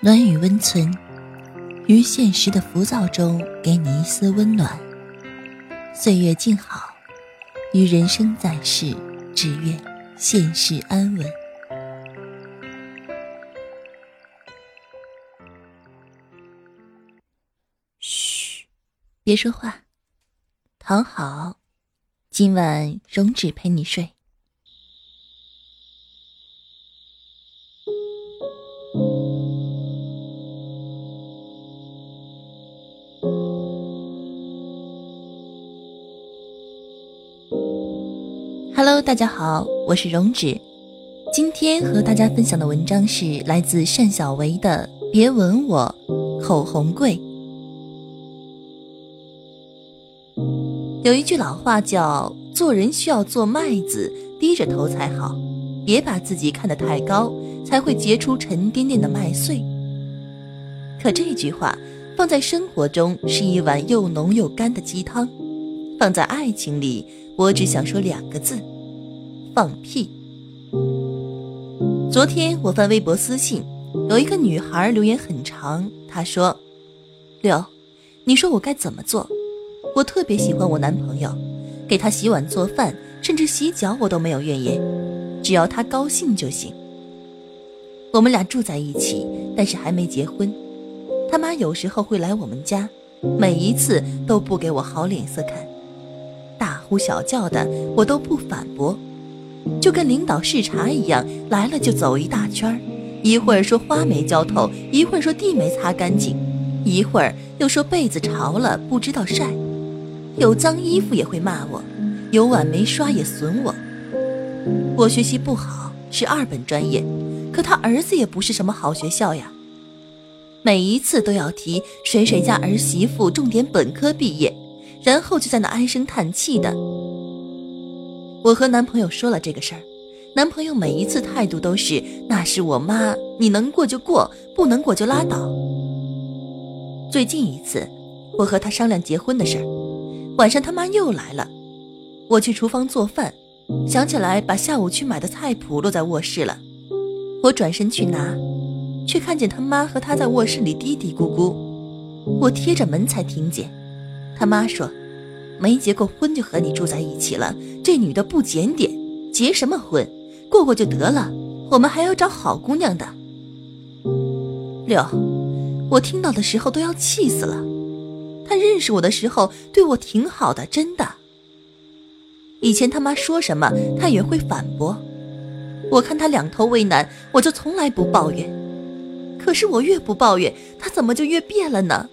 暖与温存，于现实的浮躁中给你一丝温暖。岁月静好，于人生在世，只愿现世安稳。嘘，别说话，躺好，今晚容止陪你睡。Hello，大家好，我是荣止。今天和大家分享的文章是来自单小维的《别吻我，口红贵》。有一句老话叫“做人需要做麦子，低着头才好，别把自己看得太高，才会结出沉甸甸的麦穗。”可这句话放在生活中是一碗又浓又干的鸡汤，放在爱情里。我只想说两个字：放屁。昨天我翻微博私信，有一个女孩留言很长，她说：“六，你说我该怎么做？我特别喜欢我男朋友，给他洗碗做饭，甚至洗脚我都没有怨言，只要他高兴就行。我们俩住在一起，但是还没结婚。他妈有时候会来我们家，每一次都不给我好脸色看。”大呼小叫的，我都不反驳，就跟领导视察一样，来了就走一大圈儿，一会儿说花没浇透，一会儿说地没擦干净，一会儿又说被子潮了不知道晒，有脏衣服也会骂我，有碗没刷也损我。我学习不好，是二本专业，可他儿子也不是什么好学校呀，每一次都要提谁谁家儿媳妇重点本科毕业。然后就在那唉声叹气的。我和男朋友说了这个事儿，男朋友每一次态度都是：“那是我妈，你能过就过，不能过就拉倒。”最近一次，我和他商量结婚的事儿，晚上他妈又来了。我去厨房做饭，想起来把下午去买的菜谱落在卧室了。我转身去拿，却看见他妈和他在卧室里嘀嘀咕咕。我贴着门才听见。他妈说：“没结过婚就和你住在一起了，这女的不检点，结什么婚？过过就得了，我们还要找好姑娘的。”六，我听到的时候都要气死了。他认识我的时候对我挺好的，真的。以前他妈说什么，他也会反驳。我看他两头为难，我就从来不抱怨。可是我越不抱怨，他怎么就越变了呢？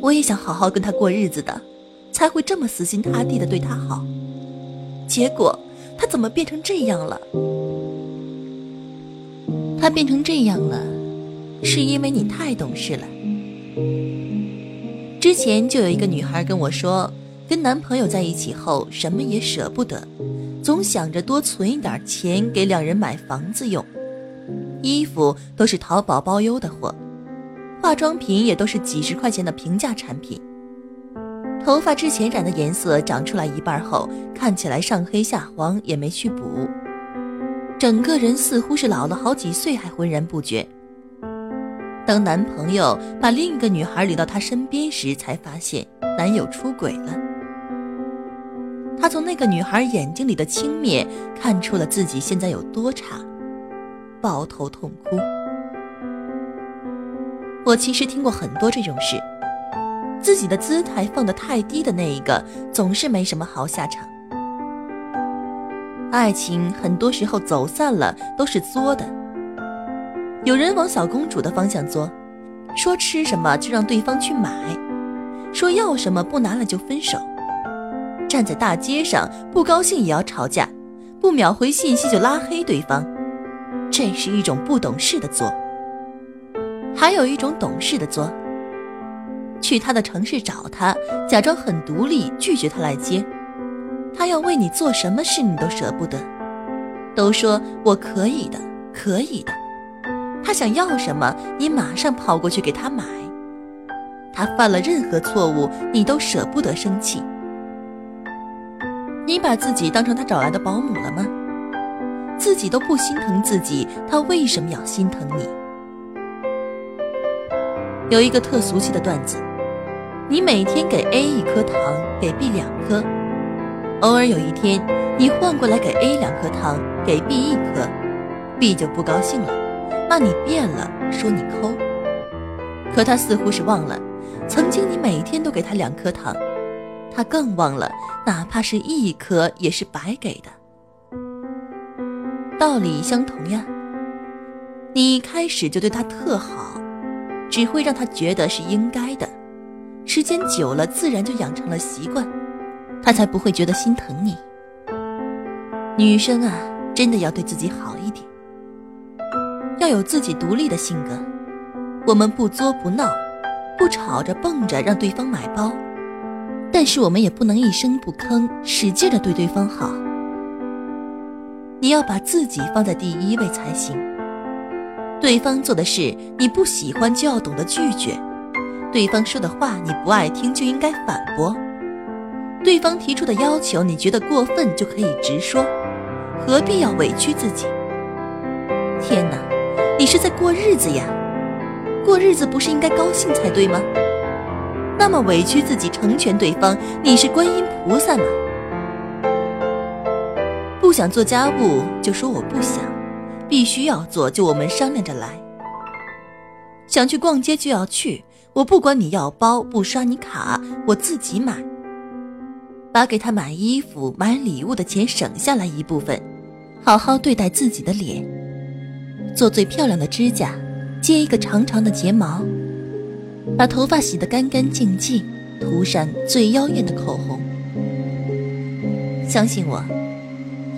我也想好好跟他过日子的，才会这么死心塌地的对他好。结果他怎么变成这样了？他变成这样了，是因为你太懂事了。之前就有一个女孩跟我说，跟男朋友在一起后什么也舍不得，总想着多存一点钱给两人买房子用，衣服都是淘宝包邮的货。化妆品也都是几十块钱的平价产品，头发之前染的颜色长出来一半后，看起来上黑下黄，也没去补，整个人似乎是老了好几岁还浑然不觉。当男朋友把另一个女孩领到她身边时，才发现男友出轨了。她从那个女孩眼睛里的轻蔑看出了自己现在有多差，抱头痛哭。我其实听过很多这种事，自己的姿态放得太低的那一个，总是没什么好下场。爱情很多时候走散了都是作的，有人往小公主的方向作，说吃什么就让对方去买，说要什么不拿了就分手，站在大街上不高兴也要吵架，不秒回信息就拉黑对方，这是一种不懂事的作。还有一种懂事的作，去他的城市找他，假装很独立，拒绝他来接。他要为你做什么事，你都舍不得。都说我可以的，可以的。他想要什么，你马上跑过去给他买。他犯了任何错误，你都舍不得生气。你把自己当成他找来的保姆了吗？自己都不心疼自己，他为什么要心疼你？有一个特俗气的段子：你每天给 A 一颗糖，给 B 两颗，偶尔有一天你换过来给 A 两颗糖，给 B 一颗，B 就不高兴了，骂你变了，说你抠。可他似乎是忘了，曾经你每天都给他两颗糖，他更忘了，哪怕是一颗也是白给的。道理相同呀。你一开始就对他特好，只会让他觉得是应该的，时间久了自然就养成了习惯，他才不会觉得心疼你。女生啊，真的要对自己好一点，要有自己独立的性格。我们不作不闹，不吵着蹦着让对方买包，但是我们也不能一声不吭，使劲的对对方好。你要把自己放在第一位才行。对方做的事你不喜欢就要懂得拒绝，对方说的话你不爱听就应该反驳，对方提出的要求你觉得过分就可以直说，何必要委屈自己？天哪，你是在过日子呀！过日子不是应该高兴才对吗？那么委屈自己成全对方，你是观音菩萨吗？不想做家务就说我不想。必须要做，就我们商量着来。想去逛街就要去，我不管你要包不刷你卡，我自己买。把给他买衣服、买礼物的钱省下来一部分，好好对待自己的脸，做最漂亮的指甲，接一个长长的睫毛，把头发洗得干干净净，涂上最妖艳的口红。相信我。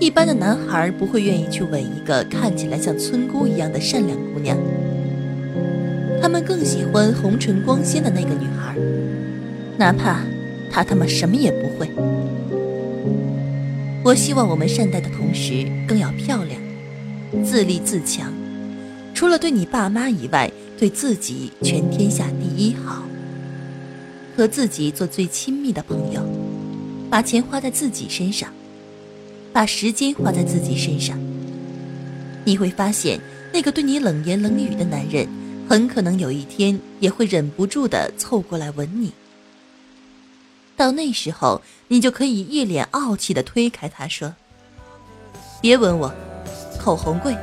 一般的男孩不会愿意去吻一个看起来像村姑一样的善良姑娘，他们更喜欢红唇光鲜的那个女孩，哪怕她他妈什么也不会。我希望我们善待的同时，更要漂亮，自立自强，除了对你爸妈以外，对自己全天下第一好，和自己做最亲密的朋友，把钱花在自己身上。把时间花在自己身上，你会发现，那个对你冷言冷语的男人，很可能有一天也会忍不住的凑过来吻你。到那时候，你就可以一脸傲气的推开他说：“别吻我，口红贵。”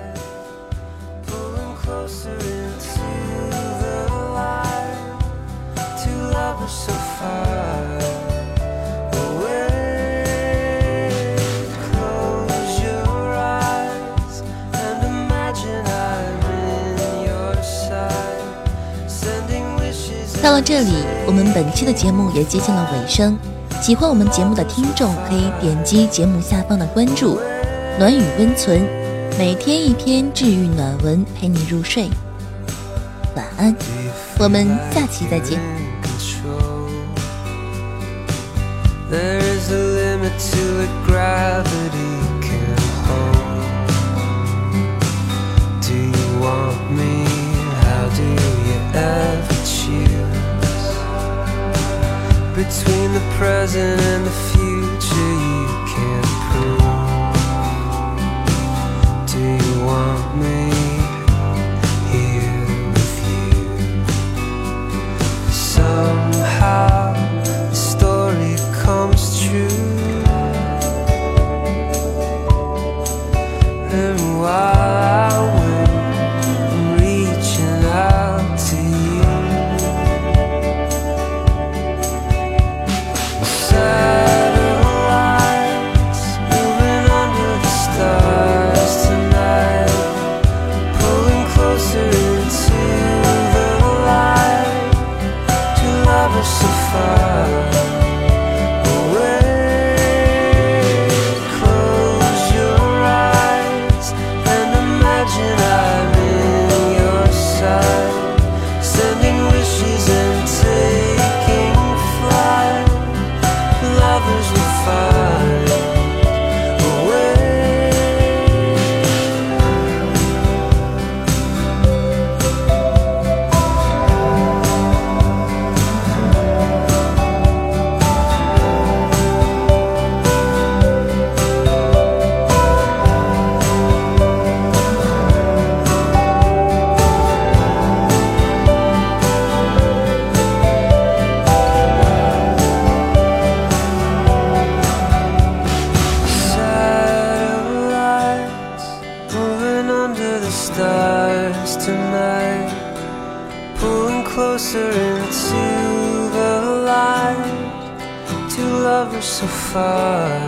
到这里，我们本期的节目也接近了尾声。喜欢我们节目的听众可以点击节目下方的关注“暖语温存”，每天一篇治愈暖文陪你入睡。晚安，我们下期再见。Between the present and the far.